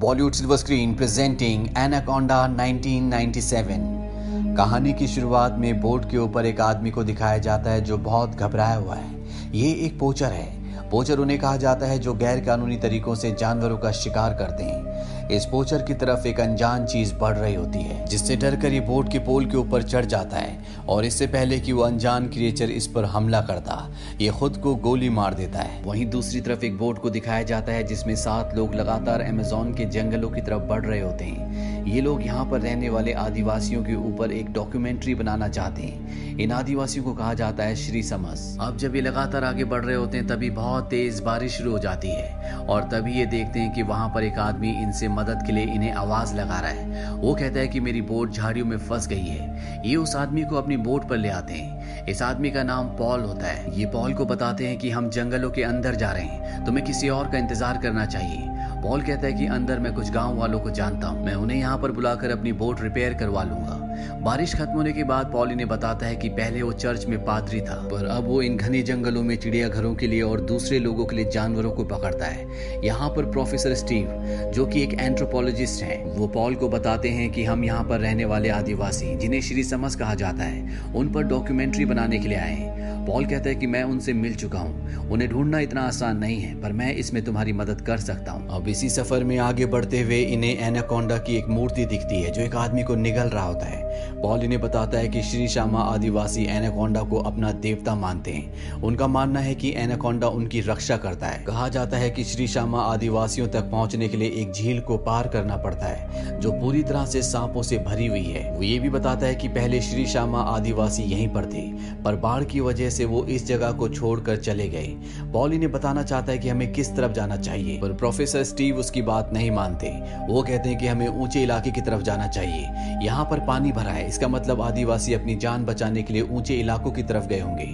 Bollywood silver screen presenting Anaconda 1997 कहानी की शुरुआत में बोर्ड के ऊपर एक आदमी को दिखाया जाता है जो बहुत घबराया हुआ है। ये एक पोचर है। पोचर उन्हें कहा जाता है जो गैर कानूनी तरीकों से जानवरों का शिकार करते हैं। इस पोचर की तरफ़ एक अनजान चीज़ बढ़ रही होती है, जिससे डरकर ये बोट के पोल के ऊपर चढ़ जाता है, और इससे पहले कि वो अनजान क्रिएचर इस पर हमला करता, ये खुद को गोली मार देता है। वहीं दूसरी तरफ़ एक बोट को दिखाया जाता है, जिसमें सात लोग लगातार अमेजोन के जंगलों की तरफ़ बढ़ रहे होते हैं। ये लोग यहाँ पर रहने वाले आदिवासियों के ऊपर एक डॉक्यूमेंट्री बनाना चाहते हैं। इन आदिवासियों को कहा जाता है श्री समस। अब जब ये लगातार आगे बढ़ रहे होते हैं, तभी बहुत तेज बारिश शुरू हो जाती है और तभी ये देखते हैं कि वहाँ पर एक आदमी इनसे मदद के लिए इन्हें आवाज़ लगा रहा है। वो कहता है कि मेरी बोट झाड़ियों में फंस गई है। ये उस आदमी को अपनी बोट पर ले आते हैं। इस आदमी का नाम पॉल होता है। ये पॉल को बताते हैं कि हम जंगलों के अंदर जा रहे हैं। तुम्हें किसी और का इंतज़ार करना चाहिए। पॉल कहता है कि अंदर मैं कुछ गाँव वालों को जानता हूँ। मैं उन्हें यहाँ पर बुलाकर अपनी बोट रिपेयर करवा लूँगा। बारिश खत्म होने के बाद पॉल इन्हें बताता है कि पहले वो चर्च में पादरी था, पर अब वो इन घने जंगलों में चिड़ियाघरों के लिए और दूसरे लोगों के लिए जानवरों को पकड़ता है। यहाँ पर प्रोफेसर स्टीव, जो कि एक एंथ्रोपोलॉजिस्ट हैं, वो पॉल को बताते हैं कि हम यहाँ पर रहने वाले आदिवासी, जिन्हें श्री समझ कहा जाता है, उन पर डॉक्यूमेंट्री बनाने के लिए आए हैं। पॉल कहता है कि मैं उनसे मिल चुका हूँ। उन्हें ढूंढना इतना आसान नहीं है, पर मैं इसमें तुम्हारी मदद कर सकता हूँ। अब इसी सफ़र में आगे बढ़ते हुए इन्हें एनाकोंडा की एक मूर्ति दिखती है, जो एक आदमी को निगल रहा होता है। पॉल इन्हें बताता है कि श्री श्यामा आदिवासी एनाकोंडा को अपना देवता मानते हैं। उनका मानना है कि एनाकोंडा उनकी रक्षा करता है। कहा जाता है कि श्री श्यामा आदिवासियों तक पहुँचने के लिए एक झील को पार करना पड़ता है, जो पूरी तरह से सांपों से भरी हुई है। वो ये भी बताता है कि पहले श्री श्यामा आदिवासी यहीं पर थे, पर बाढ़ की वजह से वो इस जगह को छोड़कर चले गए। पॉल इन्हें बताना चाहता है कि हमें किस तरफ़ जाना चाहिए, पर प्रोफेसर स्टीव उसकी बात नहीं मानते। वो कहते हैं कि हमें ऊँचे इलाके की तरफ़ जाना चाहिए। यहाँ पर पानी भरा है। इसका मतलब आदिवासी अपनी जान बचाने के लिए ऊँचे इलाकों की तरफ़ गए होंगे।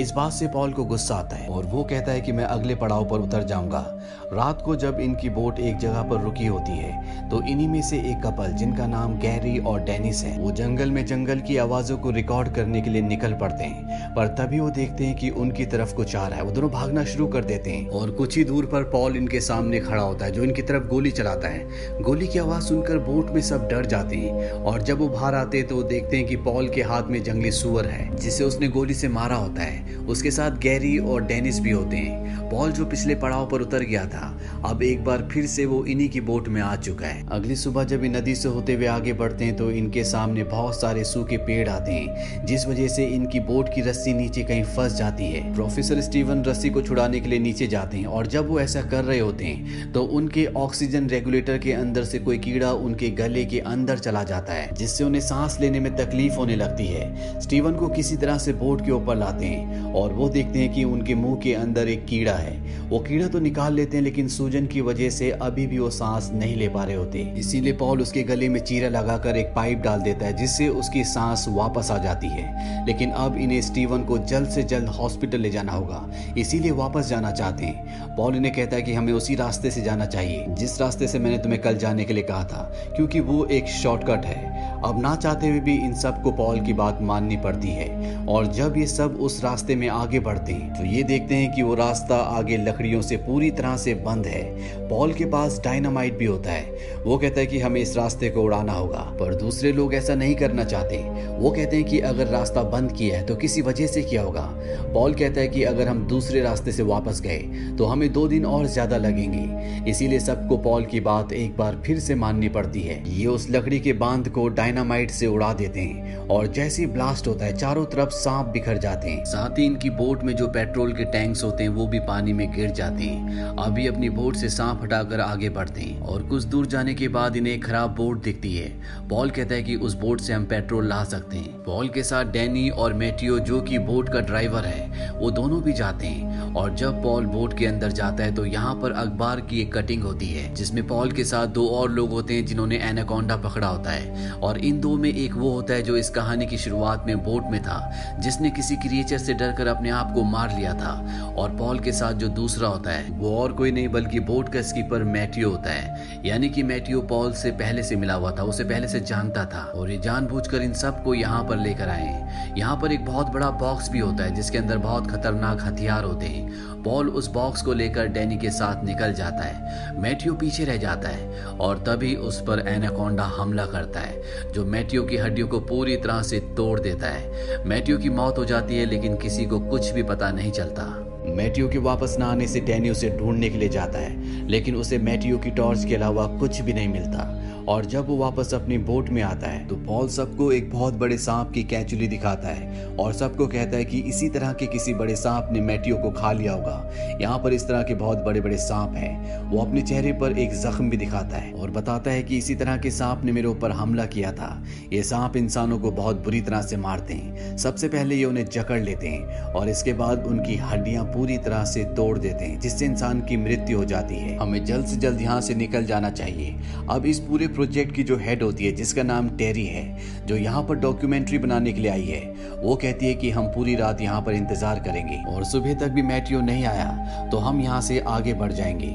इस बात से पॉल को गुस्सा आता है और वो कहता है कि मैं अगले पड़ाव पर उतर जाऊँगा। रात को जब इनकी बोट एक जगह पर रुकी होती है तो इन्हीं में से एक कपल, जिनका नाम गैरी और डेनिस है, वो जंगल में जंगल की आवाजों को रिकॉर्ड करने के लिए निकल पड़ते हैं। पर तभी वो देखते हैं कि उनकी तरफ़ कुछ आ रहा है। वो दोनों भागना शुरू कर देते हैं और कुछ ही दूर पर पॉल इनके सामने खड़ा होता है, जो इनकी तरफ़ गोली चलाता है। गोली की आवाज़ सुनकर बोट में सब डर जाते हैं और जब वो बाहर आते तो वो देखते हैं कि पॉल के हाथ में जंगली सुअर है, जिसे उसने गोली से मारा होता है। उसके साथ गैरी और डेनिस भी होते हैं। पॉल जो पिछले पड़ाव पर उतर गया था, अब एक बार फिर से वो इन्हीं की बोट में आ चुका है। अगली सुबह जब इन नदी से होते हुए आगे बढ़ते हैं तो इनके सामने बहुत सारे सूखे पेड़ आते हैं, जिस वजह से इनकी बोट की रस्सी नीचे कहीं फंस जाती है। प्रोफेसर स्टीवन रस्सी को छुड़ाने के लिए नीचे जाते हैं, और जब वो ऐसा कर रहे होते हैं तो उनके ऑक्सीजन रेगुलेटर के अंदर से कोई कीड़ा उनके गले के अंदर चला जाता है, जिससे उन्हें सांस लेने में तकलीफ़ होने लगती है। स्टीवन को किसी तरह से बोट के ऊपर लाते हैं और वो देखते हैं कि उनके मुँह के अंदर एक कीड़ा है। वो कीड़ा तो निकाल लेते हैं, लेकिन सूजन की वजह से अभी भी वो सांस नहीं ले पा रहे होते। इसीलिए पॉल उसके गले में चीरा लगाकर एक पाइप डाल देता है, जिससे उसकी सांस वापस आ जाती है। लेकिन अब इन्हें स्टीवन को जल्द से जल्द हॉस्पिटल ले जाना होगा। इसीलिए वापस जाना चाहते हैं। पॉल इन्हें कहता है कि हमें उसी रास्ते से जाना चाहिए, जिस रास्ते से मैंने तुम्हें कल जाने के लिए कहा था, क्योंकि वो एक शॉर्टकट है। अब ना चाहते हुए भी इन सबको पॉल की बात माननी पड़ती है। और जब ये सब उस रास्ते में आगे बढ़ते हैं तो ये देखते हैं कि वो रास्ता आगे लकड़ियों से पूरी तरह से बंद है। पॉल के पास डायनामाइट भी होता है। वो कहता है कि हमें इस रास्ते को उड़ाना होगा, पर दूसरे लोग ऐसा नहीं करना चाहते। वो कहते हैं कि अगर रास्ता बंद किया है तो किसी वजह से किया होगा। पॉल कहता है कि अगर हम दूसरे रास्ते से वापस गए तो हमें दो दिन और ज़्यादा लगेंगे। इसीलिए सबको पॉल की बात एक बार फिर से माननी पड़ती है। ये उस लकड़ी के बाँध को डायनामाइट से उड़ा देते हैं और जैसे ब्लास्ट होता है, चारों तरफ़ सांप बिखर जाते हैं। साथ ही इनकी बोट में जो पेट्रोल के टैंक्स होते हैं, वो भी पानी में गिर जाते हैं। अभी अपनी बोट से सांप हटाकर आगे बढ़ते हैं और कुछ दूर जाने के बाद इन्हें एक खराब बोट दिखती है। पॉल कहता है कि उस बोट से हम पेट्रोल ला सकते हैं। पॉल के साथ डैनी और मेटियो, जो की बोट का ड्राइवर है, वो दोनों भी जाते हैं। और जब पॉल बोट के अंदर जाता है तो यहाँ पर अखबार की एक कटिंग होती है, जिसमें पॉल के साथ दो और लोग होते हैं जिन्होंने एनाकोंडा पकड़ा होता है। और इन दो में एक वो होता है जो इस कहानी की शुरुआत में बोट में था, जिसने किसी क्रिएचर से डरकर अपने आप को मार लिया था। और पॉल के साथ जो दूसरा होता है, वो और कोई नहीं, बल्कि बोट का स्कीपर मैटियो होता है। यानी कि मैटियो पॉल से पहले से मिला हुआ था, उसे पहले से जानता था। और ये जानबूझकर इन सबको यहाँ पर लेकर आए यहाँ पर एक बहुत बड़ा बॉक्स भी होता है, जिसके अंदर बहुत खतरनाक हथियार होते ही पॉल उस बॉक्स को लेकर डैनी के साथ निकल जाता है। मैट्यू पीछे रह जाता है और तभी उस पर एनाकोंडा हमला करता है, जो मैट्यू की हड्डियों को पूरी तरह से तोड़ देता है। मैट्यू की मौत हो जाती है, लेकिन किसी को कुछ भी पता नहीं चलता। मैट्यू के वापस न आने से डैनी उसे ढूँढने के लिए जाता है, लेकिन उसे मैट्यू की टॉर्च के अलावा कुछ भी नहीं मिलता। और जब वो वापस अपनी बोट में आता है तो पॉल सबको एक बहुत बड़े सांप की कैचुली दिखाता है और सबको कहता है कि इसी तरह के किसी बड़े सांप ने मैटियो को खा लिया होगा। यहाँ पर इस तरह के बहुत बड़े बड़े सांप हैं। वो अपने चेहरे पर एक जख्म भी दिखाता है और बताता है कि इसी तरह के सांप ने मेरे ऊपर हमला किया था। ये सांप इंसानों को बहुत बुरी तरह से मारते हैं। सबसे पहले ये उन्हें जकड़ लेते हैं और इसके बाद उनकी हड्डियाँ पूरी तरह से तोड़ देते हैं, जिससे इंसान की मृत्यु हो जाती है। हमें जल्द से जल्द यहाँ से निकल जाना चाहिए। अब इस पूरे प्रोजेक्ट की जो हेड होती है, जिसका नाम टेरी है, जो यहाँ पर डॉक्यूमेंट्री बनाने के लिए आई है, वो कहती है कि हम पूरी रात यहाँ पर इंतज़ार करेंगे और सुबह तक भी मैट्रियो नहीं आया तो हम यहाँ से आगे बढ़ जाएँगे।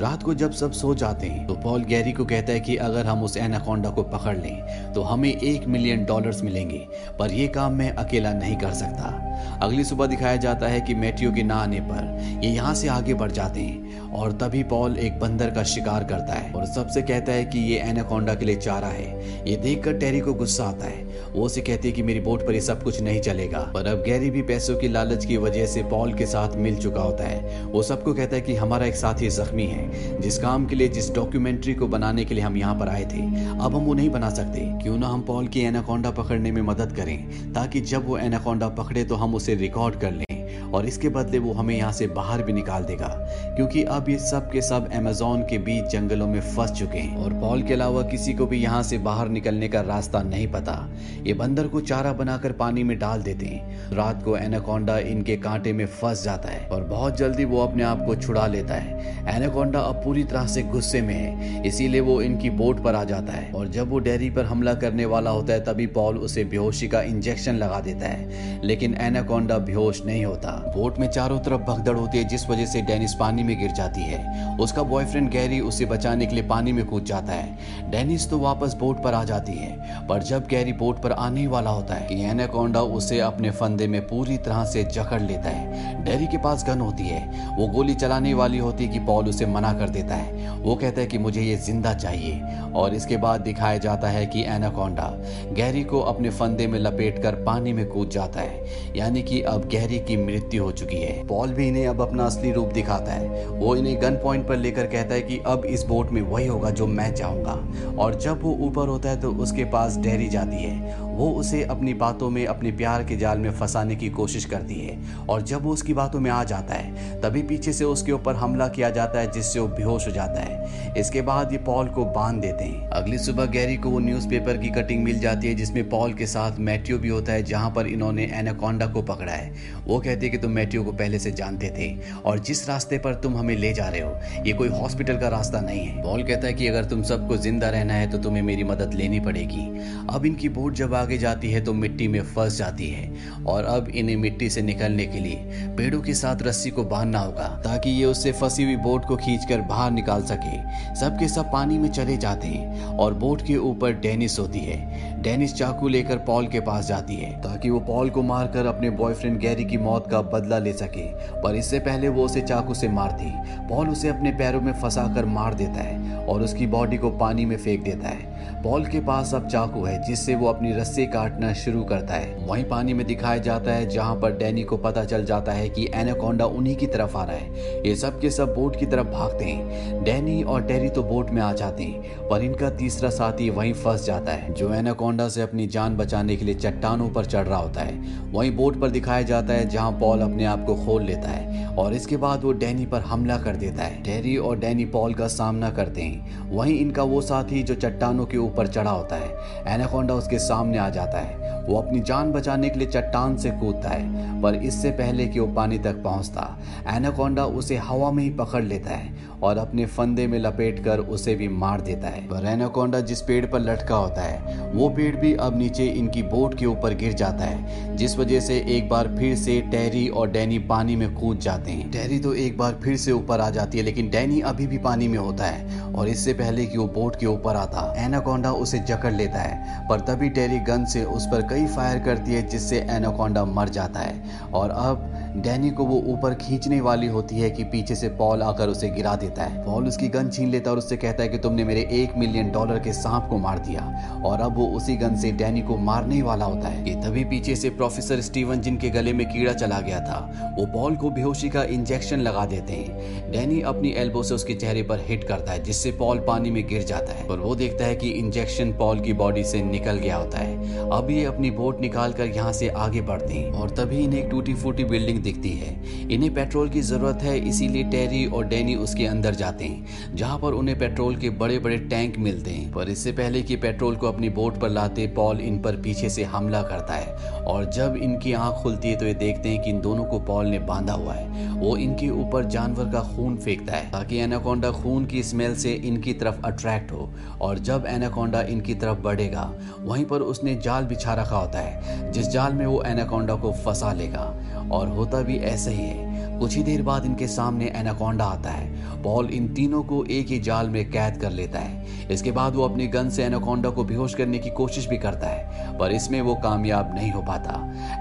रात को जब सब सो जाते हैं तो पॉल गैरी को कहता है कि अगर हम उस एनाकोंडा को पकड़ लें तो हमें एक मिलियन डॉलर्स मिलेंगे, पर यह काम मैं अकेला नहीं कर सकता। अगली सुबह दिखाया जाता है कि मैटियो के ना आने पर ये यहाँ से आगे बढ़ जाते हैं, और तभी पॉल एक बंदर का शिकार करता है, और सबसे कहता है कि ये एनाकोंडा के लिए चारा है। ये देखकर टेरी को गुस्सा आता है वो उसे कहती है कि मेरी बोट पर ये सब कुछ नहीं चलेगा। पर अब गैरी भी पैसों की लालच की वजह से पॉल के साथ मिल चुका होता है। वो सबको कहता है कि हमारा एक साथी जख्मी है, जिस काम के लिए, जिस डॉक्यूमेंट्री को बनाने के लिए हम यहाँ पर आए थे। अब हम वो नहीं बना सकते। क्यों ना हम पॉल की एनाकोंडा पकड़ने में मदद करें, ताकि जब वो एनाकोंडा पकड़े तो हम उसे रिकॉर्ड कर लें। और इसके बदले वो हमें यहाँ से बाहर भी निकाल देगा, क्योंकि अब ये सब के सब अमेजोन के बीच जंगलों में फंस चुके हैं। और पॉल के अलावा किसी को भी यहाँ से बाहर निकलने का रास्ता नहीं पता। ये बंदर को चारा बनाकर पानी में डाल देते हैं। रात को एनाकोंडा इनके कांटे में फंस जाता है और बहुत जल्दी वो अपने आप को छुड़ा लेता है। एनाकोंडा अब पूरी तरह से गुस्से में है, इसीलिए वो इनकी बोट पर आ जाता है। और जब वो डेयरी पर हमला करने वाला होता है, तभी पॉल उसे बेहोशी का इंजेक्शन लगा देता है। लेकिन एनाकोंडा बेहोश नहीं होता। बोट में चारों तरफ़ भगदड़ होती है, जिस वजह से डेनिस पानी में गिर जाती है। उसका बॉयफ्रेंड गैरी उसे बचाने के लिए पानी में कूद जाता है। डेनिस तो वापस बोट पर आ जाती है, पर जब गैरी बोट पर आने वाला होता है, एनाकोंडा उसे अपने फंदे में पूरी तरह से जकड़ लेता है। डेरी के पास गन होती है। वो गोली चलाने वाली होती है कि पॉल उसे मना कर देता है। वो कहता है कि मुझे ये ज़िंदा चाहिए, और इसके बाद दिखाया जाता है कि एनाकोंडा गैरी को अपने फंदे में लपेटकर पानी में कूद जाता है। यानी कि अब गैरी की मृत्यु हो चुकी है। पॉल भी इन्हें अब अपना असली रूप दिखाता है। वो इन्हें गन पॉइंट पर लेकर कहता है कि अब इस बोट में वही होगा जो मैं चाहूँगा। और जब वो ऊपर होता है तो उसके पास डेरी जाती है। वो उसे अपनी बातों में, अपने प्यार के जाल में फंसाने की कोशिश करती है। और जब वो उसकी बातों में आ जाता है, तभी पीछे से उसके ऊपर हमला किया जाता है, जिससे वो बेहोश हो जाता है। इसके बाद ये पॉल को बाँध देते हैं। अगली सुबह गैरी को वो न्यूज़पेपर की कटिंग मिल जाती है, जिसमें पॉल के साथ मैट्यू भी होता है, जहाँ पर इन्होंने एनाकोंडा को पकड़ा है। वो कहते हैं कि तुम मैट्यू को पहले से जानते थे, और जिस रास्ते पर तुम हमें ले जा रहे हो, ये कोई हॉस्पिटल का रास्ता नहीं है। पॉल कहता है कि अगर तुम सबको ज़िंदा रहना है तो तुम्हें मेरी मदद लेनी पड़ेगी। अब इनकी बोट जब आगे जाती है तो मिट्टी में फंस जाती है। और अब इन्हें मिट्टी से निकलने के लिए पेड़ों के साथ रस्सी को बांधना होगा, ताकि ये उससे फंसी हुई बोट को खींचकर बाहर निकाल सके। सबके सब पानी में चले जाते हैं और बोट के ऊपर डेनिस होती है। डेनिस चाकू लेकर पॉल के पास जाती है, ताकि वो पॉल को मारकर अपने बॉयफ्रेंड गैरी की मौत का बदला ले सके। पर इससे पहले वो उसे चाकू से मारती। पॉल उसे अपने पैरों में फंसा कर मार देता है और उसकी बॉडी को पानी में फेंक देता है। पॉल के पास अब चाकू है, जिससे वो अपनी रस्सी काटना शुरू करता है। वहीं पानी में दिखाया जाता है, जहाँ पर डैनी को पता चल जाता है कि एनाकोंडा उन्हीं की तरफ़ आ रहा है। ये सब के सब बोट की तरफ़ भागते हैं। डैनी और टेरी तो बोट में आ जाते हैं, पर इनका तीसरा साथी वहीं फंस जाता है, जो एनाकोंडा से अपनी जान बचाने के लिए चट्टानों पर चढ़ रहा होता है। वहीं बोट पर दिखाया जाता है, जहाँ पॉल अपने आप को खोल लेता है, और इसके बाद वो डैनी पर हमला कर देता है। टेरी और डैनी पॉल का सामना करते हैं। वहीं इनका वो साथी जो चट्टानों के ऊपर चढ़ा होता है, एनाकोंडा उसके सामने आ जाता है। वो अपनी जान बचाने के लिए चट्टान से कूदता है, पर इससे पहले कि वो पानी तक पहुँचता, एनाकोंडा उसे हवा में ही पकड़ लेता है और अपने फंदे में लपेट कर उसे भी मार देता है। पर एनाकोंडा जिस पेड़ पर लटका होता है, वो पेड़ भी अब नीचे इनकी बोट के ऊपर गिर जाता है, जिस वजह से एक बार फिर से टेरी और डैनी पानी में कूद जाते हैं। टेरी तो एक बार फिर से ऊपर आ जाती है, लेकिन डैनी अभी भी पानी में होता है और इससे पहले कि वो बोट के ऊपर आता, एनाकोंडा उसे जकड़ लेता है, पर तभी टेरी गन से उस पर कई फायर करती है जिससे एनाकोंडा मर जाता है। और अब डैनी को वो ऊपर खींचने वाली होती है कि पीछे से पॉल आकर उसे गिरा देता है। पॉल उसकी गन छीन लेता है और उससे कहता है कि तुमने मेरे एक मिलियन डॉलर के सांप को मार दिया। और अब वो उसी गन से डैनी को मारने वाला होता है। तभी पीछे से प्रोफेसर स्टीवन, जिनके गले में कीड़ा चला गया था, वो पॉल को बेहोशी का इंजेक्शन लगा देते हैं। डैनी अपनी एल्बो से उसके चेहरे पर हिट करता है, जिससे पॉल पानी में गिर जाता है। और वो देखता है कि इंजेक्शन पॉल की बॉडी से निकल गया होता है। अब ये अपनी बोट निकाल कर यहाँ से आगे बढ़ते हैं और तभी इन्हें एक टूटी फूटी बिल्डिंग दिखती है। इन्हें पेट्रोल की ज़रूरत है, इसीलिए टेरी और डैनी उसके अंदर जाते हैं, जहाँ पर उन्हें पेट्रोल के बड़े बड़े टैंक मिलते हैं। पर इससे पहले कि पेट्रोल को अपनी बोट पर लाते, पॉल इन पर पीछे से हमला करता है। और जब इनकी आँख खुलती है तो ये देखते हैं कि इन दोनों को पॉल ने बांधा हुआ है। वो इनके ऊपर जानवर का खून फेंकता है, ताकि एनाकोंडा खून की स्मेल से इनकी तरफ़ अट्रैक्ट हो। और जब एनाकोंडा इनकी तरफ़ बढ़ेगा, वहीं पर उसने जाल बिछा रखा होता है, जिस जाल में वो एनाकोंडा को फंसा लेगा। और होता भी ऐसा ही है। कुछ ही देर बाद इनके सामने एनाकोंडा आता है। पॉल इन तीनों को एक ही जाल में कैद कर लेता है। इसके बाद वो अपनी गन से एनाकोंडा को बेहोश करने की कोशिश भी करता है, पर इसमें वो कामयाब नहीं हो पाता।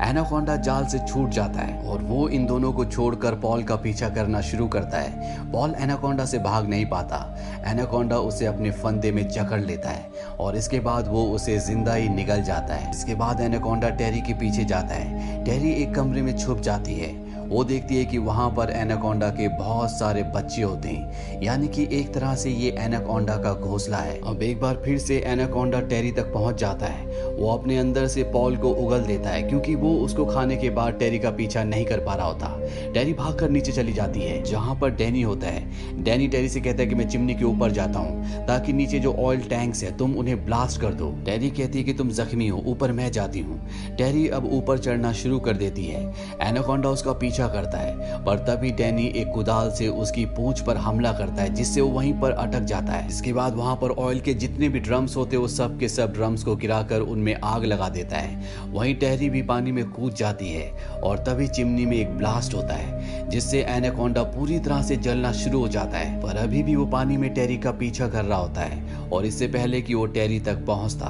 एनाकोंडा जाल से छूट जाता है और वो इन दोनों को छोड़कर पॉल का पीछा करना शुरू करता है। पॉल एनाकोंडा से भाग नहीं पाता। एनाकोंडा उसे अपने फंदे में जकड़ लेता है और इसके बाद वो उसे ज़िंदा ही निगल जाता है। इसके बाद एनाकोंडा टेरी के पीछे जाता है। टेरी एक कमरे में छुप जाती है। वो देखती है कि वहाँ पर एनाकोंडा के बहुत सारे बच्चे होते हैं। यानी कि एक तरह से ये एनाकोंडा का घोसला है। अब एक बार फिर से एनाकोंडा टेरी तक पहुँच जाता है। वो अपने अंदर से पॉल को उगल देता है, क्योंकि वो उसको खाने के बाद टेरी का पीछा नहीं कर पा रहा होता। टेरी भागकर नीचे चली जाती है, जहाँ पर डैनी होता है। डैनी टेरी से कहता है कि मैं चिमनी के ऊपर जाता हूँ, ताकि नीचे जो ऑयल टैंक्स है, तुम उन्हें ब्लास्ट कर दो। टेरी कहती है कि तुम जख्मी हो, ऊपर मैं जाती हूँ। टेरी अब ऊपर चढ़ना शुरू कर देती है। एनाकोंडा उसका पीछा करता है, पर तभी डैनी एक कुदाल से उसकी पूंछ पर हमला करता है, जिससे वो वहीं पर अटक जाता है। इसके बाद वहाँ पर ऑयल के जितने भी ड्रम्स होते हैं, वो सब के सब ड्रम्स को गिराकर उनमें आग लगा देता है। वहीं टहरी भी पानी में कूद जाती है, और तभी चिमनी में एक ब्लास्ट होता है, जिससे एनाकोंडा पूरी तरह से जलना शुरू हो जाता है। पर अभी भी वो पानी में टेरी का पीछा कर रहा होता है। और इससे पहले कि वो टेरी तक पहुँचता,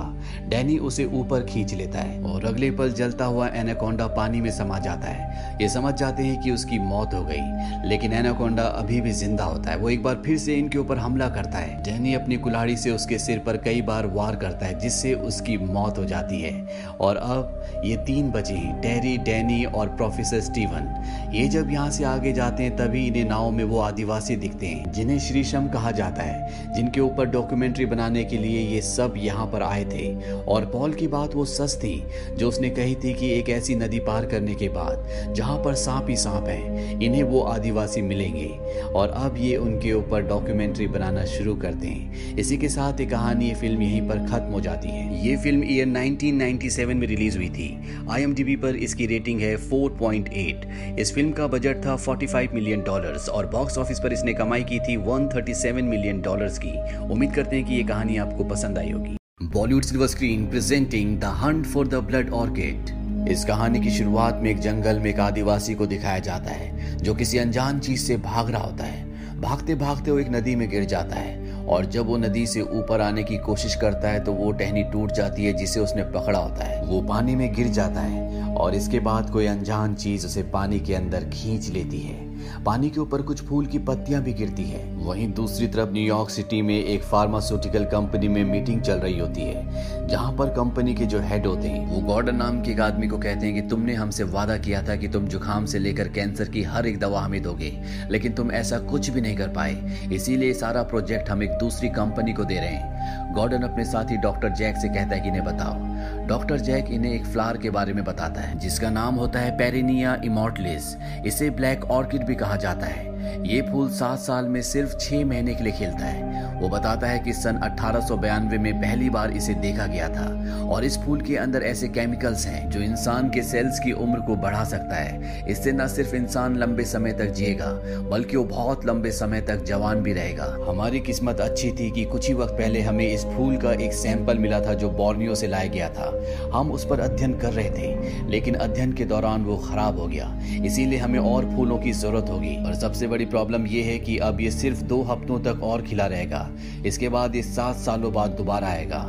डैनी उसे ऊपर खींच लेता है और अगले पल जलता हुआ एनाकोंडा पानी में समा जाता है। ये समझ जाते हैं कि उसकी मौत हो गई, लेकिन एनाकोंडा अभी भी ज़िंदा होता है। वो एक बार फिर से इनके ऊपर हमला करता है। डैनी अपनी कुल्हाड़ी से उसके सिर पर कई बार वार करता है, जिससे उसकी मौत हो जाती है। और अब ये तीन बचे हैं, टेरी, डैनी और प्रोफेसर स्टीवन। ये जब यहाँ से आगे जाते हैं, तभी इन्हें नाव में वो आदिवासी दिखते हैं, जिन्हें श्रीशम कहा जाता है, जिनके ऊपर डॉक्यूमेंट्री बनाने के लिए ये सब यहाँ पर आए थे। और पॉल की बात वो सच थी, जो उसने कही थी कि एक ऐसी नदी पार करने के बाद, जहाँ पर सांप ही सांप है, इन्हें वो आदिवासी मिलेंगे। और अब ये उनके ऊपर डॉक्यूमेंट्री बनाना शुरू करते हैं इसी के साथ ये कहानी, ये फ़िल्म यहीं पर खत्म हो जाती है। ये फ़िल्म ईयर 1997 में रिलीज़ हुई थी। आई पर इसकी रेटिंग है 4.8 इस फ़िल्म का बजट था 45 मिलियन डॉलर्स और बॉक्स ऑफ़िस पर इसने कमाई की थी 137 मिलियन डॉलर्स की। उम्मीद करते हैं कि ये कहानी आपको पसंद आई होगी। Bollywood silver screen presenting the hunt for the blood orchid. इस कहानी की शुरुआत में एक जंगल में एक आदिवासी को दिखाया जाता है, जो किसी अनजान चीज़ से भाग रहा होता है। भागते भागते वो एक नदी में गिर जाता है, और जब वो नदी से ऊपर आने की कोशिश करता है तो वो टहनी टूट जाती है, जिसे उसने पकड़ा होता है। वो पानी में गिर जाता है, और इसके बाद कोई अनजान चीज़ उसे पानी के अंदर खींच लेती है। पानी के ऊपर कुछ फूल की पत्तियाँ भी गिरती है। वहीं दूसरी तरफ़ न्यूयॉर्क सिटी में एक फार्मास्यूटिकल कंपनी में मीटिंग चल रही होती है, जहाँ पर कंपनी के जो हेड होते हैं, वो गॉर्डन नाम के एक आदमी को कहते हैं कि तुमने हमसे वादा किया था कि तुम जुकाम से लेकर कैंसर की हर एक दवा हमें दोगे, लेकिन तुम ऐसा कुछ भी नहीं कर पाए, इसीलिए सारा प्रोजेक्ट हम एक दूसरी कंपनी को दे रहे हैं। गॉर्डन अपने साथी डॉक्टर जैक से कहता है कि इन्हें बताओ। डॉक्टर जैक इन्हें एक फ्लावर के बारे में बताता है, जिसका नाम होता है पेरिनिया इमोटलिस इसे ब्लैक ऑर्किड भी कहा जाता है। ये फूल सात साल में सिर्फ़ छह महीने के लिए खिलता है। वो बताता है कि सन अठारह में पहली बार इसे देखा गया था और इस फूल के अंदर ऐसे केमिकल्स हैं जो इंसान के सेल्स की उम्र को बढ़ा सकता है। इससे न सिर्फ़ इंसान लंबे समय तक जिएगा, बल्कि वो बहुत लंबे समय तक जवान भी रहेगा। हमारी किस्मत अच्छी थी कि कुछ ही वक्त पहले हमें इस फूल का एक सैंपल मिला था जो बोर्नियो से लाया गया था। हम उस पर अध्ययन कर रहे थे, लेकिन अध्ययन के दौरान वो खराब हो गया। इसीलिए हमें और फूलों की ज़रूरत होगी और सबसे बड़ी प्रॉब्लम यह है कि अब ये सिर्फ़ दो हफ्तों तक और खिला रहेगा। इसके बाद ये सात सालों बाद दोबारा आएगा।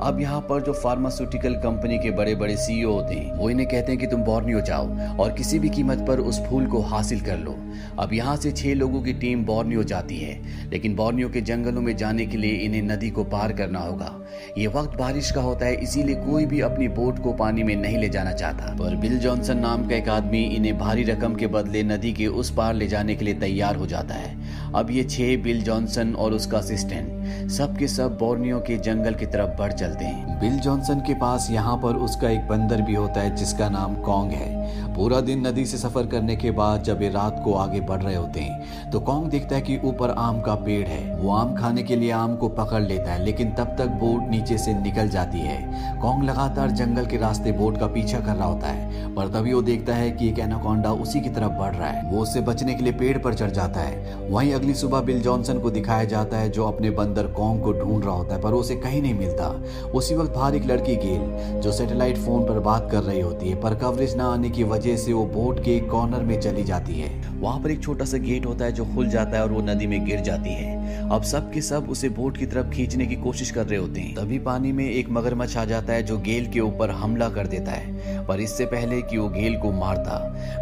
अब यहाँ पर जो फार्मास्यूटिकल कंपनी के बड़े बड़े सीईओ होते हैं, वो इन्हें कहते हैं कि तुम बोर्नियो जाओ और किसी भी कीमत पर उस फूल को हासिल कर लो। अब यहाँ से छह लोगों की टीम बोर्नियो जाती है, लेकिन बोर्नियो के जंगलों में जाने के लिए इन्हें नदी को पार करना होगा। ये वक्त बारिश का होता है, इसीलिए कोई भी अपनी बोट को पानी में नहीं ले जाना चाहता। पर बिल जॉनसन नाम का एक आदमी इन्हें भारी रकम के बदले नदी के उस पार ले जाने के लिए तैयार हो जाता है। अब ये छह बिल जॉनसन और उसका असिस्टेंट सब के सब बोर्नियो के जंगल की तरफ़ बढ़ चलते हैं। बिल जॉनसन के पास यहाँ पर उसका एक बंदर भी होता है, जिसका नाम कॉन्ग है। पूरा दिन नदी से सफ़र करने के बाद जब ये रात को आगे बढ़ रहे होते हैं तो कॉन्ग देखता है कि ऊपर आम का पेड़ है। वो आम खाने के लिए आम को पकड़ लेता है, लेकिन तब तक बोट नीचे से निकल जाती है। कॉन्ग लगातार जंगल के रास्ते बोट का पीछा कर रहा होता है, पर तभी वो देखता है कि एक एनाकोंडा उसी की तरफ़ बढ़ रहा है। वो उससे बचने के लिए पेड़ पर चढ़ जाता है। वहीं अगली सुबह बिल जॉनसन को दिखाया जाता है जो अपने बंदर कॉम को ढूंढ रहा होता है, पर उसे कहीं नहीं मिलता। उसी वक्त बाहर एक लड़की गेल, जो सैटेलाइट फ़ोन पर बात कर रही होती है, पर कवरेज ना आने की वजह से वो बोट के कॉर्नर में चली जाती है। वहाँ पर एक छोटा सा गेट होता है जो खुल जाता है और वो नदी में गिर जाती है। अब सब के सब उसे बोट की तरफ़ खींचने की कोशिश कर रहे होते हैं। तभी पानी में एक मगरमच्छ आ जाता है जो गेल के ऊपर हमला कर देता है। पर इससे पहले कि वो गेल को मारता,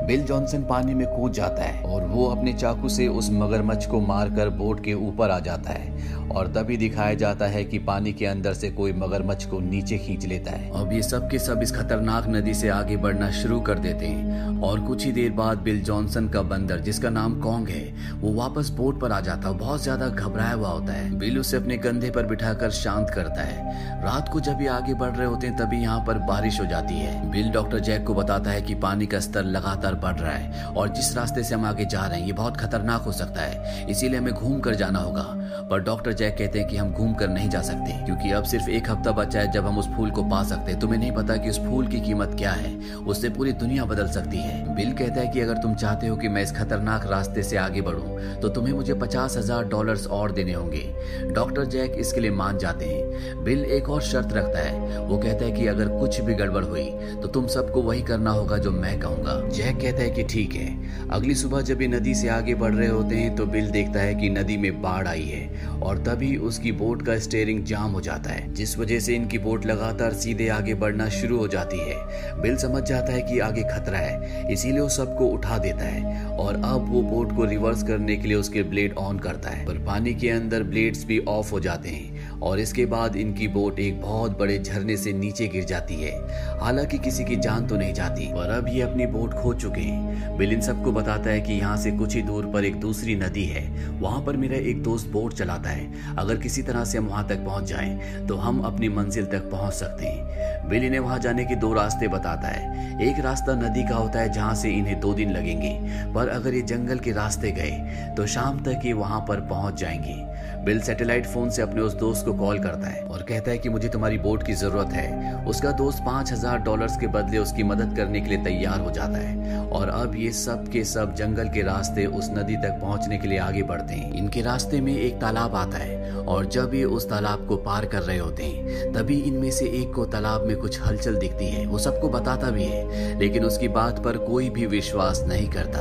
बिल जॉनसन पानी में कूद जाता है और वो अपने चाकू से उस मगरमच्छ को मारकर बोट के ऊपर आ जाता है। और तभी दिखाया जाता है कि पानी के अंदर से कोई मगरमच्छ को नीचे खींच लेता है। अब ये सब के सब इस खतरनाक नदी से आगे बढ़ना शुरू कर देते हैं। और कुछ ही देर बाद बिल जॉनसन का बंदर, जिसका नाम कॉन्ग है, वो वापस बोट पर आ जाता बहुत ज़्यादा घबराया हुआ होता है। बिल उसे अपने कंधे पर बिठाकर शांत करता है। रात को जब ये आगे बढ़ रहे होते हैं, तभी यहाँ पर बारिश हो जाती है। बिल डॉक्टर जैक को बताता है कि पानी का स्तर लगातार बढ़ रहा है और जिस रास्ते से हम आगे जा रहे हैं, ये बहुत खतरनाक हो सकता है। इसीलिए हमें घूम कर जाना होगा। पर डॉक्टर जैक कहते हैं कि हम घूम कर नहीं जा सकते, क्योंकि अब सिर्फ़ एक हफ़्ता बचा है जब हम उस फूल को पा सकते हैं। तुम्हें नहीं पता कि उस फूल की कीमत क्या है। उससे पूरी दुनिया बदल सकती है। बिल कहता है कि अगर तुम चाहते हो कि मैं इस खतरनाक रास्ते से आगे बढ़ूं तो तुम्हें मुझे पचास हज़ार डॉलर और देने होंगे। डॉक्टर जैक इसके लिए मान जाते हैं। बिल एक और शर्त रखता है। वो कहता है कि अगर कुछ भी गड़बड़ हुई तो तुम सबको वही करना होगा जो मैं कहूँगा। जैक कहता है कि ठीक है। अगली सुबह जब ये नदी से आगे बढ़ रहे होते हैं तो बिल देखता है कि नदी में बाढ़ आई है और तभी उसकी बोट का स्टेयरिंग जाम हो जाता है, जिस वजह से इनकी बोट लगातार सीधे आगे बढ़ना शुरू हो जाती है। बिल समझ जाता है कि आगे खतरा है, इसीलिए वो सबको उठा देता है और अब वो बोट को रिवर्स करने के लिए उसके ब्लेड ऑन करता है। पर पानी के अंदर ब्लेड्स भी ऑफ़ हो जाते हैं। और इसके बाद इनकी बोट एक बहुत बड़े झरने से नीचे गिर जाती है। हालाँकि किसी की जान तो नहीं जाती, पर अब ये अपनी बोट खो चुके हैं। बिल इन सबको बताता है कि यहाँ से कुछ ही दूर पर एक दूसरी नदी है। वहाँ पर मेरा एक दोस्त बोट चलाता है। अगर किसी तरह से हम वहाँ तक पहुँच जाए तो हम अपनी मंजिल तक पहुँच सकते हैं। बिल इन्हें वहाँ जाने के दो रास्ते बताता है। एक रास्ता नदी का होता है जहाँ से इन्हें दो दिन लगेंगे, पर अगर ये जंगल के रास्ते गए तो शाम तक ये वहाँ पर पहुँच जाएँगे। बिल सैटेलाइट फ़ोन से अपने उस दोस्त को कॉल करता है और कहता है कि मुझे तुम्हारी बोट की ज़रूरत है। उसका दोस्त पाँच हज़ार डॉलर के बदले उसकी मदद करने के लिए तैयार हो जाता है। और अब ये सब के सब जंगल के रास्ते उस नदी तक पहुँचने के लिए आगे बढ़ते हैं। इनके रास्ते में एक तालाब आता है और जब ये उस तालाब को पार कर रहे होते हैं, तभी इनमें से एक को तालाब में कुछ हलचल दिखती है। वो सबको बताता भी है, लेकिन उसकी बात पर कोई भी विश्वास नहीं करता।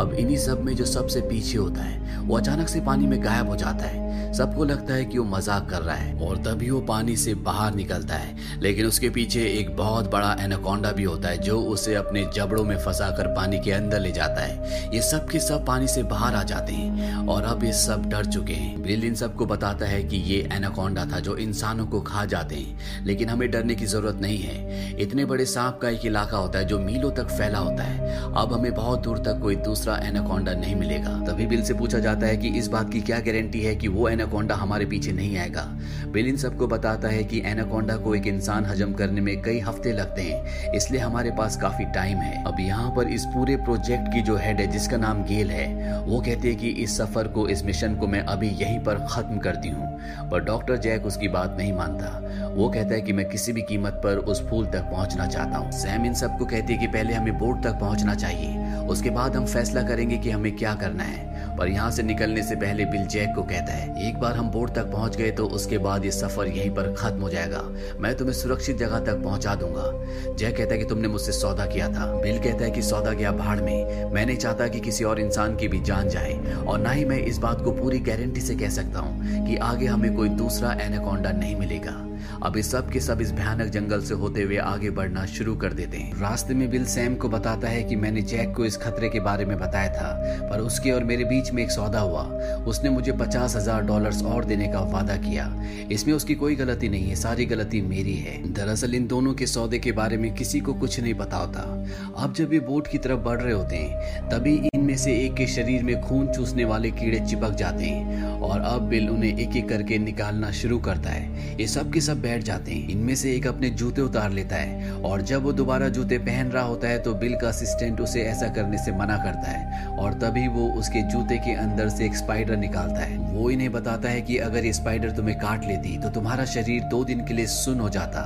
अब इन्हीं सब में जो सबसे पीछे होता है, वो अचानक से पानी में गायब हो जाता है। सबको लगता है कि वो मज़ाक कर रहा है और तभी वो पानी से बाहर निकलता है। लेकिन उसके पीछे एक बहुत बड़ा एनाकोंडा भी होता है, जो उसे अपने जबड़ों में फंसा पानी के अंदर ले जाता है। ये सब के सब पानी से बाहर आ जाते हैं और अब ये सब डर चुके हैं। बिल इन सबको बताता है कि ये एनाकोंडा था जो इंसानों को खा जाते हैं, लेकिन हमें डरने की ज़रूरत नहीं है। इतने बड़े सांप का एक इलाका होता है जो मीलों तक फैला होता है। अब हमें बहुत दूर तक कोई दूसरा एनाकोंडा नहीं मिलेगा। तभी बिल से पूछा जाता है कि इस बात की क्या गारंटी है कि वो एनाकोंडा हमारे पीछे नहीं आएगा। बिल इन सबको बताता है कि एनाकोंडा को एक इंसान हजम करने में कई हफ़्ते लगते हैं, इसलिए हमारे पास काफ़ी टाइम है। अब यहाँ पर इस पूरे प्रोजेक्ट की जो हेड है, जिसका नाम गेल है, वो कहती है कि इस सफ़र को, इस मिशन को मैं अभी यहीं पर खत्म करती हूँ। पर डॉक्टर जैक उसकी बात नहीं मानता। वो कहता है कि मैं किसी भी कीमत पर उस फूल तक पहुँचना चाहता हूँ। सैम इन सबको कहती है कि पहले हमें बोट तक पहुँचना चाहिए। उसके बाद हम फैसला करेंगे कि हमें क्या करना है। पर यहाँ से निकलने से पहले बिल जैक को कहता है, एक बार हम बोर्ड तक पहुँच गए तो उसके बाद ये सफ़र यहीं पर खत्म हो जाएगा। मैं तुम्हें सुरक्षित जगह तक पहुँचा दूँगा। जैक कहता है कि तुमने मुझसे सौदा किया था। बिल कहता है कि सौदा गया भाड़ में। मैं नहीं चाहता कि किसी और इंसान की भी जान जाए। और ना ही मैं इस बात को पूरी गारंटी से कह सकता हूँ कि आगे हमें कोई दूसरा एनाकोंडा नहीं मिलेगा। अब इस सब के सब इस भयानक जंगल से होते हुए आगे बढ़ना शुरू कर देते हैं। रास्ते में बिल सैम को बताता है कि मैंने जैक को इस खतरे के बारे में बताया था, पर उसके और मेरे बीच में एक सौदा हुआ। उसने मुझे पचास हज़ार डॉलर और देने का वादा किया। इसमें उसकी कोई गलती नहीं है, सारी गलती मेरी है। दरअसल इन दोनों के सौदे के बारे में किसी को कुछ नहीं पता होता। अब जब ये बोट की तरफ़ बढ़ रहे होते हैं, तभी इनमें से एक के शरीर में खून चूसने वाले कीड़े चिपक जाते हैं, और अब बिल उन्हें एक एक करके निकालना शुरू करता है। ये सब के सब बैठ जाते हैं। इनमें से एक अपने जूते उतार लेता है और जब वो दोबारा जूते पहन रहा होता है तो बिल का असिस्टेंट उसे ऐसा करने से मना करता है और तभी वो उसके जूते के अंदर से एक स्पाइडर निकालता है। वो इन्हें बताता है कि अगर ये स्पाइडर तुम्हें काट लेती तो तुम्हारा शरीर दो दिन के लिए सुन हो जाता,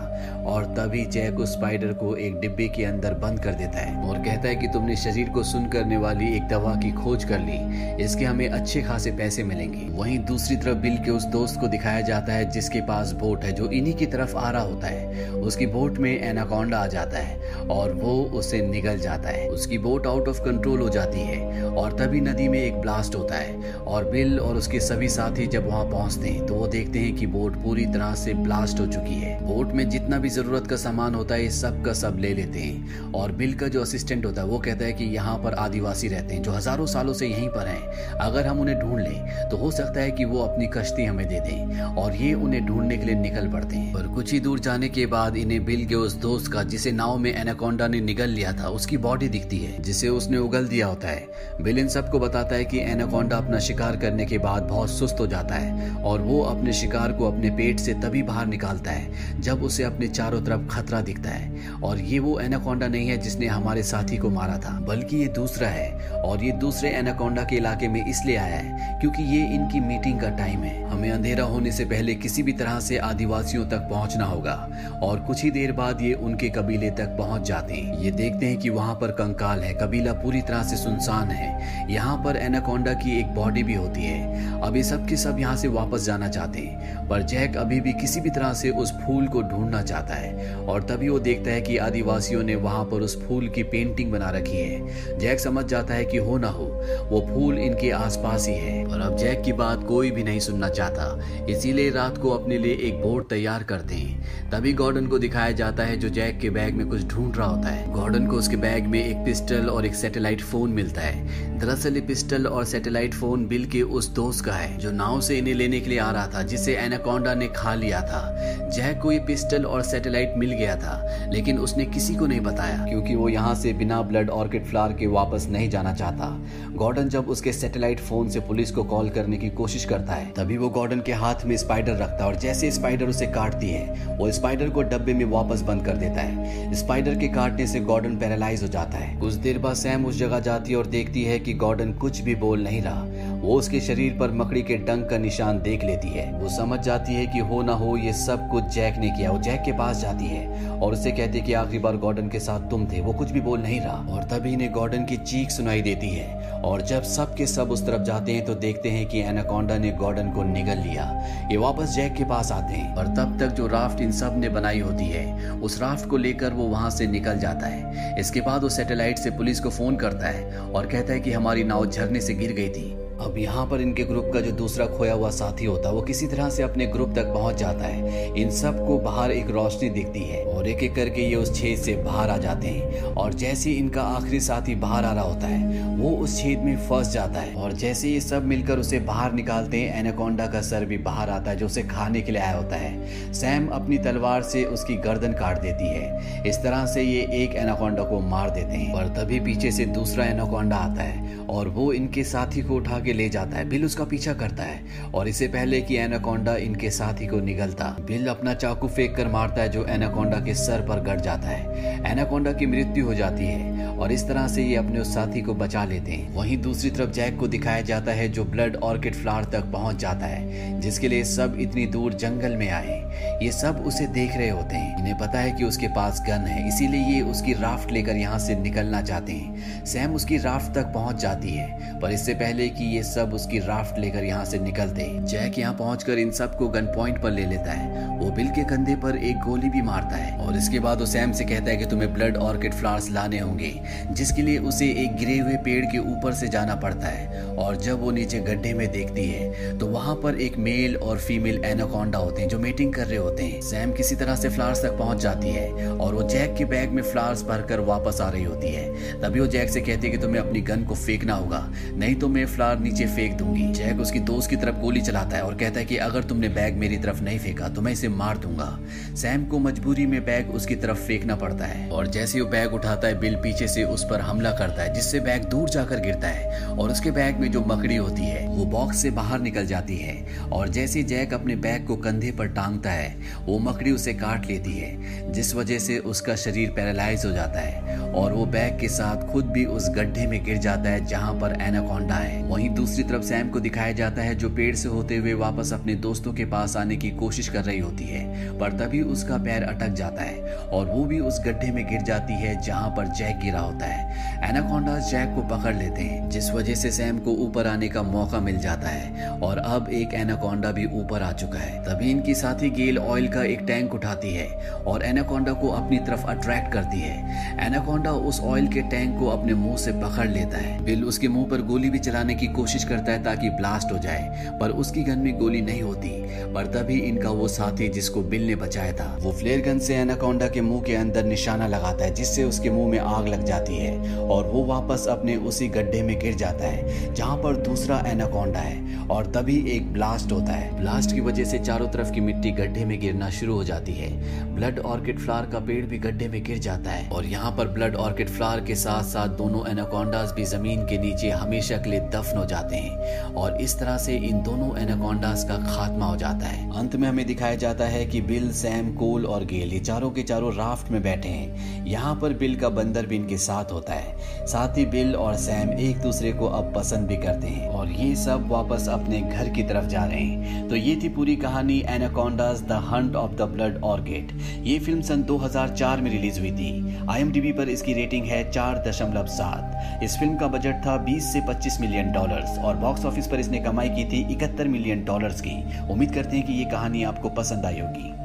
और तभी जैक उस स्पाइडर को एक डिब्बे के अंदर बंद कर देता है और कहता है कि तुमने शरीर को सुन करने वाली एक दवा की खोज कर ली, इसके हमें अच्छे खासे पैसे मिलेंगे। वहीं दूसरी तरफ़ बिल के उस दोस्त को दिखाया जाता है, जिसके पास बोट है, जो इन्हीं की तरफ़ आ रहा होता है। उसकी बोट में एनाकोंडा आ जाता है, और वो उसे निगल जाता है। उसकी बोट आउट ऑफ़ कंट्रोल हो जाती है, और तभी नदी में एक ब्लास्ट होता है, और बिल और उसके सभी साथी जब वहाँ पहुँचते हैं तो वो देखते हैं कि बोट पूरी तरह से ब्लास्ट हो चुकी है। बोट में जितना भी ज़रूरत का सामान होता है सब का सब ले लेते हैं। और बिल का जो असिस्टेंट होता है, वो कहता है कि यहाँ पर आदिवासी रहते हैं, जो हज़ारों सालों से यहीं पर हैं। अगर हम उन्हें ढूंढ लें तो हो सकता है कि वो अपनी कश्ती हमें दे दें, और ये उन्हें ढूँढने के लिए निकल पड़ते हैं। पर कुछ ही दूर जाने के बाद इन्हें बिल के उस दोस्त का, जिसे नाव में एनाकोंडा ने निगल लिया था, उसकी बॉडी दिखती है, जिसे उसने उगल दिया होता है। बिल इन सबको बताता है कि एनाकोंडा अपना शिकार करने के बाद बहुत सुस्त हो जाता है और वो अपने शिकार को अपने पेट से तभी बाहर निकालता है जब उसे अपने चारों तरफ़ खतरा दिखता है। और ये वो एनाकोंडा नहीं है जिसने हमारे साथी को मारा था, बल्कि ये दूसरा है। और ये दूसरे एनाकोंडा के इलाके में इसलिए आया है क्योंकि ये इनकी मीटिंग का टाइम है। हमें अंधेरा होने से पहले किसी भी तरह से आदिवासियों तक पहुँचना होगा और कुछ ही देर बाद ये उनके कबीले तक पहुँच जाते हैं। ये देखते हैं कि वहाँ पर कंकाल है, कबीला पूरी तरह से सुनसान है। यहाँ पर एनाकोंडा की एक बॉडी भी होती है। अभी सब के सब यहाँ से वापस जाना चाहते हैं, पर जैक अभी भी किसी भी तरह से उस फूल को ढूंढना चाहता है, और तभी वो देखता है कि आदिवासियों ने वहाँ पर उस फूल की पेंटिंग बना रखी है। जैक समझ जाता है कि हो ना हो, वो फूल इनके आसपास ही है, और अब जैक की बात कोई भी नहीं सुनना चाहता। इसीलिए रात को अपने लिए एक बोर्ड तैयार करते हैं। तभी गॉर्डन को दिखाया जाता है जो जैक के बैग में कुछ ढूंढ रहा होता है। गॉर्डन को उसके बैग में एक पिस्टल और एक सैटेलाइट फ़ोन मिलता है। दरअसल पिस्टल और सैटेलाइट फ़ोन बिल के उस दोस्त का है। जो नाव से इन्हें लेने के लिए आ रहा था, जिसे एनाकोंडा ने खा लिया था। जैक को ये पिस्टल और सैटेलाइट मिल गया था, लेकिन उसने किसी को नहीं बताया, क्योंकि वो यहाँ से बिना ब्लड ऑर्किड फ्लावर के वापस नहीं जाना चाहता। गॉर्डन जब उसके सैटेलाइट फ़ोन से पुलिस को कॉल करने की कोशिश करता है, तभी वो गॉर्डन के हाथ में स्पाइडर रखता है, और जैसे स्पाइडर उसे काटती है, वो स्पाइडर को डब्बे में वापस बंद कर देता है। स्पाइडर के काटने से गॉर्डन पैरालाइज हो जाता है। कुछ देर बाद सैम उस जगह जाती है और देखती है कि गॉर्डन कुछ भी बोल नहीं रहा। वो उसके शरीर पर मकड़ी के डंक का निशान देख लेती है। वो समझ जाती है कि हो ना हो, ये सब कुछ जैक ने किया। वो जैक के पास जाती है और उसे कहती है कि आखिरी बार गॉर्डन के साथ तुम थे। वो कुछ भी बोल नहीं रहा और तभी इन्हें गॉर्डन की चीख सुनाई देती है। और जब सब के सब उस तरफ़ जाते हैं तो देखते हैं कि एनाकोंडा ने गॉर्डन को निगल लिया। ये वापस जैक के पास आते हैं। और तब तक जो राफ्ट इन सबने बनाई होती है, उस राफ्ट को लेकर वो वहाँ से निकल जाता है। इसके बाद वो सैटेलाइट से पुलिस को फ़ोन करता है और कहता है कि हमारी नाव झरने से गिर गई थी। अब यहाँ पर इनके ग्रुप का जो दूसरा खोया हुआ साथी होता है, वो किसी तरह से अपने ग्रुप तक पहुँच जाता है। इन सबको बाहर एक रोशनी दिखती है और एक एक करके ये उस छेद से बाहर आ जाते हैं। और जैसे इनका आखिरी साथी बाहर आ रहा होता है, वो उस छेद में फंस जाता है। और जैसे ये सब मिलकर उसे बाहर निकालते हैं, एनाकोंडा का सर भी बाहर आता है, जो उसे खाने के लिए आया होता है। सैम अपनी तलवार से उसकी गर्दन काट देती है। इस तरह से ये एक एनाकोंडा को मार देते हैं। पर तभी पीछे से दूसरा एनाकोंडा आता है और वो इनके साथी को उठा के ले जाता है, बिल उसका पीछा करता है। और इससे पहले कि एनाकोंडा इनके साथी को निगलता, बिल अपना चाकू फेंक कर मारता है जो एनाकोंडा के सर पर गड़ जाता है। एनाकोंडा की मृत्यु हो जाती है और इस तरह से ये अपने उस साथी को बचा लेते हैं। वहीं दूसरी तरफ़ जैक को दिखाया जाता है जो ब्लड ऑर्किड फ्लावर तक पहुँच जाता है, जिसके लिए सब इतनी दूर जंगल में आए। ये सब उसे देख रहे होते हैं। इन्हें पता है कि उसके पास गन है, इसीलिए ये उसकी राफ्ट लेकर यहाँ से निकलना चाहते हैं। सैम उसकी राफ्ट तक पहुँच जाती है, पर इससे पहले कि ये सब उसकी राफ्ट लेकर यहाँ से निकलते। जैक यहाँ पहुँच इन सबको गन पॉइंट पर ले लेता है। वो बिल के कंधे पर एक गोली भी मारता है। और इसके बाद वो सैम से कहता है कि तुम्हें ब्लड ऑर्किड फ्लावर्स लाने होंगे, जिसके लिए उसे एक गिरे हुए पेड़ के ऊपर से जाना पड़ता है। और जब वो नीचे गड्ढे में देखती है तो वहाँ पर एक मेल और फीमेल एनाकोंडा होते हैं जो मीटिंग कर रहे होते हैं। सैम किसी तरह से फ्लावर्स तक पहुँच जाती है और वो जैक के बैग में फ्लावर्स भरकर वापस आ रही होती है। तभी वो जैक से कहती है कि तुम्हें अपनी गन को फेंकना होगा, नहीं तो मैं फ्लावर नीचे फेंक दूँगी। जैक उसकी दोस्त की तरफ़ गोली चलाता है और कहता है कि अगर तुमने बैग मेरी तरफ़ नहीं फेंका तो मैं इसे मार दूँगा। सैम को मजबूरी में बैग उसकी तरफ़ फेंकना पड़ता है और जैसे वो बैग उठाता है, बिल पीछे से उस पर हमला करता है, जिससे बैग दूर जाकर गिरता है और उसके बैग में जो मकड़ी होती है, वो बॉक्स से बाहर निकल जाती है और जैसे जैक अपने बैग को कंधे पर टांगता है, वो मकड़ी उसे काट लेती है, जिस वजह से उसका शरीर पैरालाइज हो जाता है और वो बैग के साथ खुद भी उस गड्ढे में गिर जाता है जहाँ पर एनाकोंडा है। वहीं दूसरी तरफ़ सैम को दिखाया जाता है जो पेड़ से होते हुए वापस अपने दोस्तों के पास आने की कोशिश कर रही होती है, पर तभी उसका पैर अटक जाता है और वो भी उस गड्ढे में गिर जाती है जहाँ पर जैक गिरा होता है। एनाकोंडा जैक को पकड़ लेते हैं, जिस वजह से सैम को ऊपर आने का मौका मिल जाता है। और अब एक एनाकोंडा भी ऊपर आ चुका है। तभी इनकी साथी गेल ऑयल का एक टैंक उठाती है और एनाकोंडा को अपनी तरफ़ अट्रैक्ट करती है। एनाकोंडा उस ऑयल के टैंक को अपने मुँह से पकड़ लेता है। बिल उसके मुँह पर गोली भी चलाने की कोशिश करता है ताकि ब्लास्ट हो जाए, पर उसकी गन में गोली नहीं होती। पर तभी इनका वो साथी जिसको बिल ने बचाया था, वो फ्लेयर गन से एनाकोंडा के मुँह के अंदर निशाना लगाता है, जिससे उसके मुँह में आग लग जाती है और वो वापस अपने उसी गड्ढे में गिर जाता है जहाँ पर दूसरा एनाकोंडा है और तभी एक ब्लास्ट होता है। ब्लास्ट की वजह से चारों तरफ़ की मिट्टी गड्ढे में गिरना शुरू हो जाती है। ब्लड ऑर्किड फ्लावर का पेड़ भी गड्ढे में गिर जाता है और यहाँ पर ब्लड ऑर्किड फ्लावर के साथ साथ दोनों एनाकोंडास भी ज़मीन के नीचे हमेशा के लिए दफन हो जाते हैं और इस तरह से इन दोनों एनाकोंडास का खात्मा हो जाता है। अंत में हमें दिखाया जाता है कि बिल, सैम, कोल और गेल ये चारों के चारों राफ्ट में बैठे हैं। यहाँ पर बिल का बंदर भी इनके साथ होता है। साथ ही बिल और सैम एक दूसरे को अब पसंद भी करते हैं और ये सब वापस अपने घर की तरफ़ जा रहे हैं। तो ये थी पूरी कहानी Anacondas the hunt of the blood orchid ये फ़िल्म सन 2004 में रिलीज़ हुई थी। आई पर इसकी रेटिंग है चार दशमलव सात। इस फ़िल्म का बजट था 20 से 25 मिलियन डॉलर्स और बॉक्स ऑफ़िस पर इसने कमाई की थी इकहत्तर मिलियन डॉलर्स की। उम्मीद करते हैं कि ये कहानी आपको पसंद आई होगी।